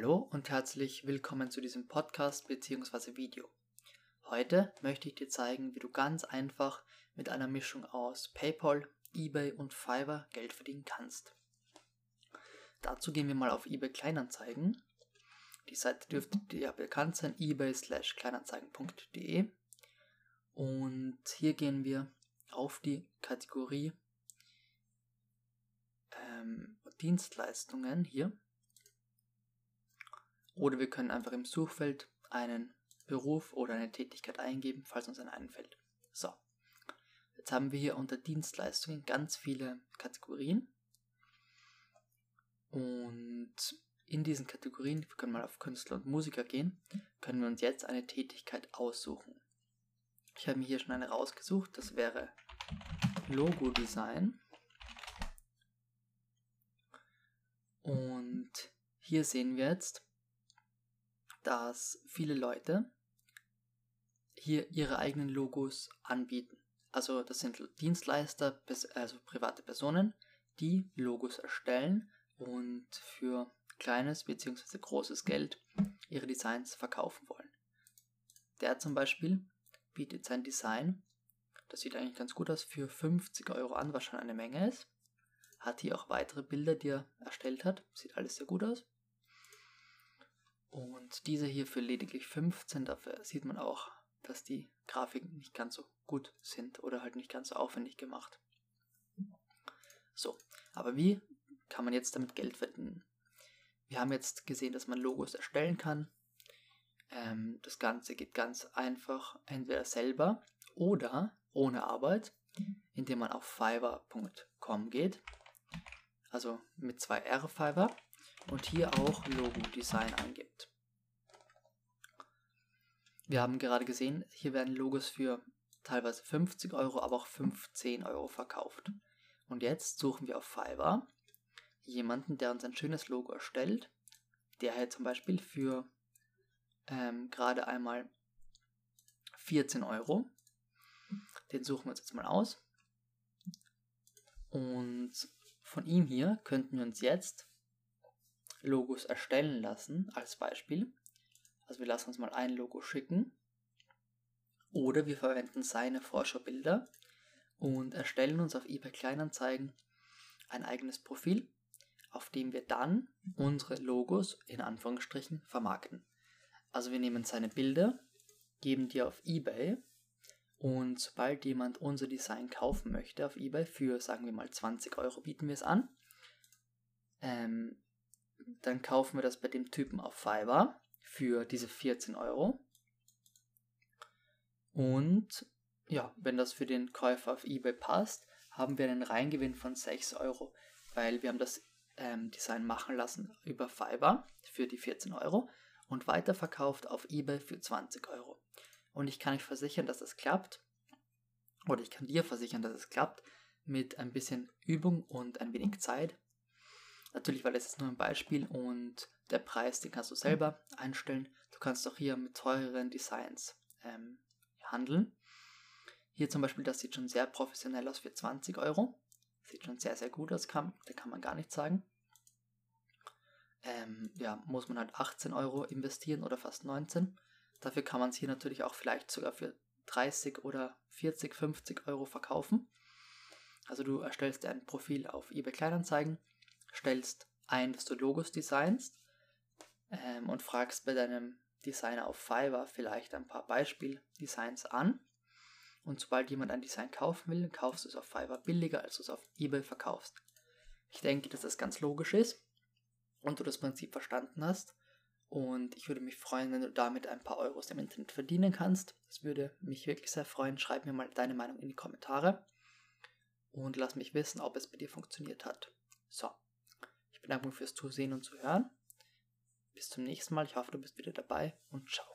Hallo und herzlich willkommen zu diesem Podcast bzw. Video. Heute möchte ich dir zeigen, wie du ganz einfach mit einer Mischung aus PayPal, eBay und Fiverr Geld verdienen kannst. Dazu gehen wir mal auf eBay Kleinanzeigen. Die Seite dürfte dir ja bekannt sein, ebay-kleinanzeigen.de. Und hier gehen wir auf die Kategorie ähm, Dienstleistungen hier. Oder wir können einfach im Suchfeld einen Beruf oder eine Tätigkeit eingeben, falls uns eine einfällt. So, jetzt haben wir hier unter Dienstleistungen ganz viele Kategorien. Und in diesen Kategorien, wir können mal auf Künstler und Musiker gehen, können wir uns jetzt eine Tätigkeit aussuchen. Ich habe mir hier schon eine rausgesucht, das wäre Logo-Design. Und hier sehen wir jetzt, dass viele Leute hier ihre eigenen Logos anbieten. Also das sind Dienstleister, also private Personen, die Logos erstellen und für kleines bzw. großes Geld ihre Designs verkaufen wollen. Der zum Beispiel bietet sein Design, das sieht eigentlich ganz gut aus, für 50 Euro an, was schon eine Menge ist. Hat hier auch weitere Bilder, die er erstellt hat. Sieht alles sehr gut aus. Und diese hier für lediglich 15, dafür sieht man auch, dass die Grafiken nicht ganz so gut sind oder halt nicht ganz so aufwendig gemacht. So, aber wie kann man jetzt damit Geld verdienen? Wir haben jetzt gesehen, dass man Logos erstellen kann. Ähm, das Ganze geht ganz einfach, entweder selber oder ohne Arbeit, indem man auf fiverr.com geht. Also mit zwei R Fiverr und hier auch Logo Design eingibt. Wir haben gerade gesehen, hier werden Logos für teilweise 50 Euro, aber auch 15 Euro verkauft. Und jetzt suchen wir auf Fiverr jemanden, der uns ein schönes Logo erstellt. Der hält zum Beispiel für ähm, gerade einmal 14 Euro. Den suchen wir uns jetzt mal aus. Und von ihm hier könnten wir uns jetzt Logos erstellen lassen, als Beispiel. Also wir lassen uns mal ein Logo schicken. Oder wir verwenden seine Vorschaubilder und erstellen uns auf eBay Kleinanzeigen ein eigenes Profil, auf dem wir dann unsere Logos in Anführungsstrichen vermarkten. Also wir nehmen seine Bilder, geben die auf eBay und sobald jemand unser Design kaufen möchte auf eBay für, sagen wir mal 20 Euro bieten wir es an, ähm, dann kaufen wir das bei dem Typen auf Fiverr für diese 14 Euro. Und ja, wenn das für den Käufer auf eBay passt, haben wir einen Reingewinn von 6 Euro, weil wir haben das ähm, Design machen lassen über Fiverr für die 14 Euro und weiterverkauft auf eBay für 20 Euro. Und ich kann euch versichern, dass das klappt. Oder ich kann dir versichern, dass es klappt mit ein bisschen Übung und ein wenig Zeit. Natürlich, weil es ist nur ein Beispiel und der Preis, den kannst du selber einstellen. Du kannst auch hier mit teureren Designs ähm, handeln. Hier zum Beispiel, das sieht schon sehr professionell aus für 20 Euro. Sieht schon sehr, sehr gut aus, kann, da kann man gar nichts sagen. Ähm, ja, muss man halt 18 Euro investieren oder fast 19. Dafür kann man es hier natürlich auch vielleicht sogar für 30 oder 40, 50 Euro verkaufen. Also du erstellst dir ein Profil auf eBay Kleinanzeigen, stellst ein, dass du Logos designst ähm, und fragst bei deinem Designer auf Fiverr vielleicht ein paar Beispieldesigns an. Und sobald jemand ein Design kaufen will, kaufst du es auf Fiverr billiger, als du es auf eBay verkaufst. Ich denke, dass das ganz logisch ist und du das Prinzip verstanden hast. Und ich würde mich freuen, wenn du damit ein paar Euros im Internet verdienen kannst. Das würde mich wirklich sehr freuen. Schreib mir mal deine Meinung in die Kommentare und lass mich wissen, ob es bei dir funktioniert hat. So, bedanke mich fürs Zusehen und Zuhören. Bis zum nächsten Mal. Ich hoffe, du bist wieder dabei und ciao.